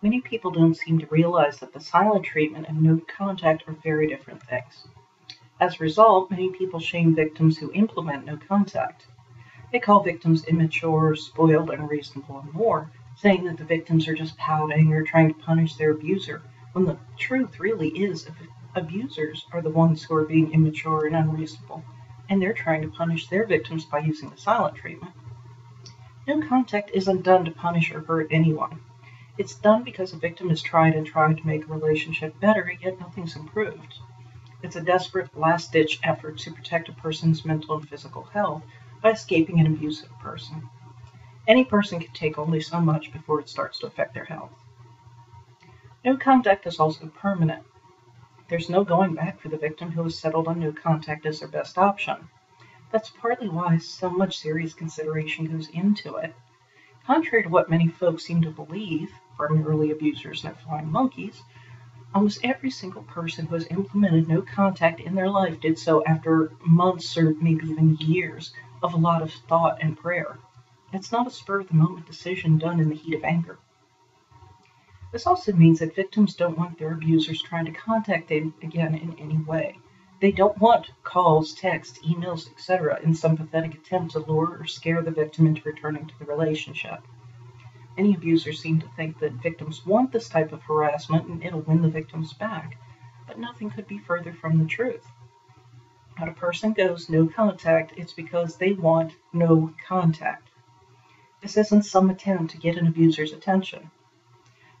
Many people don't seem to realize that the silent treatment and no contact are very different things. As a result, many people shame victims who implement no contact. They call victims immature, spoiled, unreasonable, and more, saying that the victims are just pouting or trying to punish their abuser, when the truth really is abusers are the ones who are being immature and unreasonable, and they're trying to punish their victims by using the silent treatment. No contact isn't done to punish or hurt anyone. It's done because a victim has tried and tried to make a relationship better, yet nothing's improved. It's a desperate, last ditch effort to protect a person's mental and physical health by escaping an abusive person. Any person can take only so much before it starts to affect their health. No contact is also permanent. There's no going back for the victim who has settled on no contact as their best option. That's partly why so much serious consideration goes into it. Contrary to what many folks seem to believe, primarily abusers and flying monkeys, almost every single person who has implemented no contact in their life did so after months or maybe even years of a lot of thought and prayer. It's not a spur of the moment decision done in the heat of anger. This also means that victims don't want their abusers trying to contact them again in any way. They don't want calls, texts, emails, etc., in some pathetic attempt to lure or scare the victim into returning to the relationship. Many abusers seem to think that victims want this type of harassment and it'll win the victims back, but nothing could be further from the truth. When a person goes no contact, it's because they want no contact. This isn't some attempt to get an abuser's attention.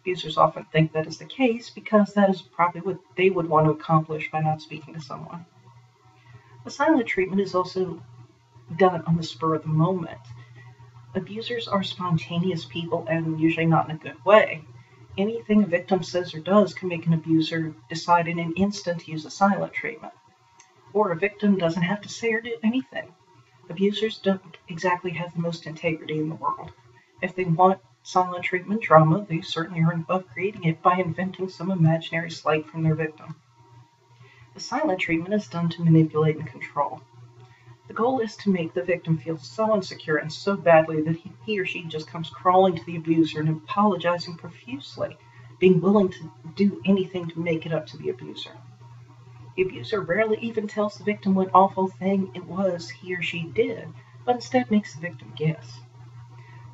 Abusers often think that is the case because that is probably what they would want to accomplish by not speaking to someone. The silent treatment is also done on the spur of the moment abusers are spontaneous people and usually not in a good way. Anything a victim says or does can make an abuser decide in an instant to use a silent treatment. Or a victim doesn't have to say or do anything. Abusers don't exactly have the most integrity in the world. If they want silent treatment drama, they certainly are above creating it by inventing some imaginary slight from their victim. The silent treatment is done to manipulate and control. The goal is to make the victim feel so insecure and so badly that he, he or she just comes crawling to the abuser and apologizing profusely, being willing to do anything to make it up to the abuser. The abuser rarely even tells the victim what awful thing it was he or she did, but instead makes the victim guess.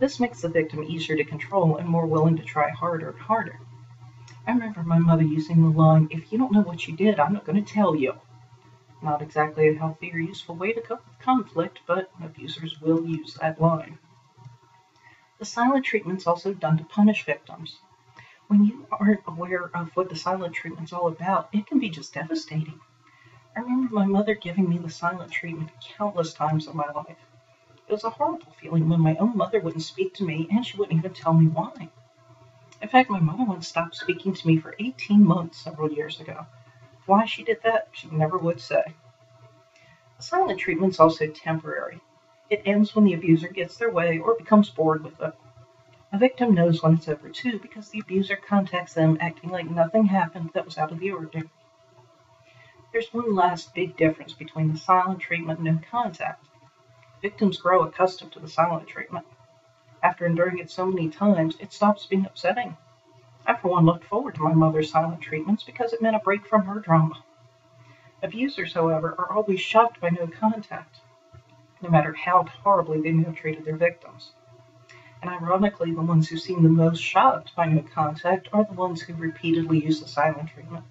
This makes the victim easier to control and more willing to try harder and harder. I remember my mother using the line, If you don't know what you did, I'm not going to tell you. Not exactly a healthy or useful way to cope with conflict, but abusers will use that line. The silent treatment is also done to punish victims. When you aren't aware of what the silent treatment's all about, it can be just devastating. I remember my mother giving me the silent treatment countless times in my life. It was a horrible feeling when my own mother wouldn't speak to me and she wouldn't even tell me why. In fact, my mother once stopped speaking to me for 18 months several years ago. Why she did that, she never would say. Silent treatment is also temporary. It ends when the abuser gets their way or becomes bored with it. A victim knows when it's over too because the abuser contacts them acting like nothing happened that was out of the ordinary. There's one last big difference between the silent treatment and no contact. Victims grow accustomed to the silent treatment. After enduring it so many times, it stops being upsetting. I, for one, looked forward to my mother's silent treatments because it meant a break from her drama. Abusers, however, are always shocked by no contact, no matter how horribly they may have treated their victims. And ironically, the ones who seem the most shocked by no contact are the ones who repeatedly use the silent treatment.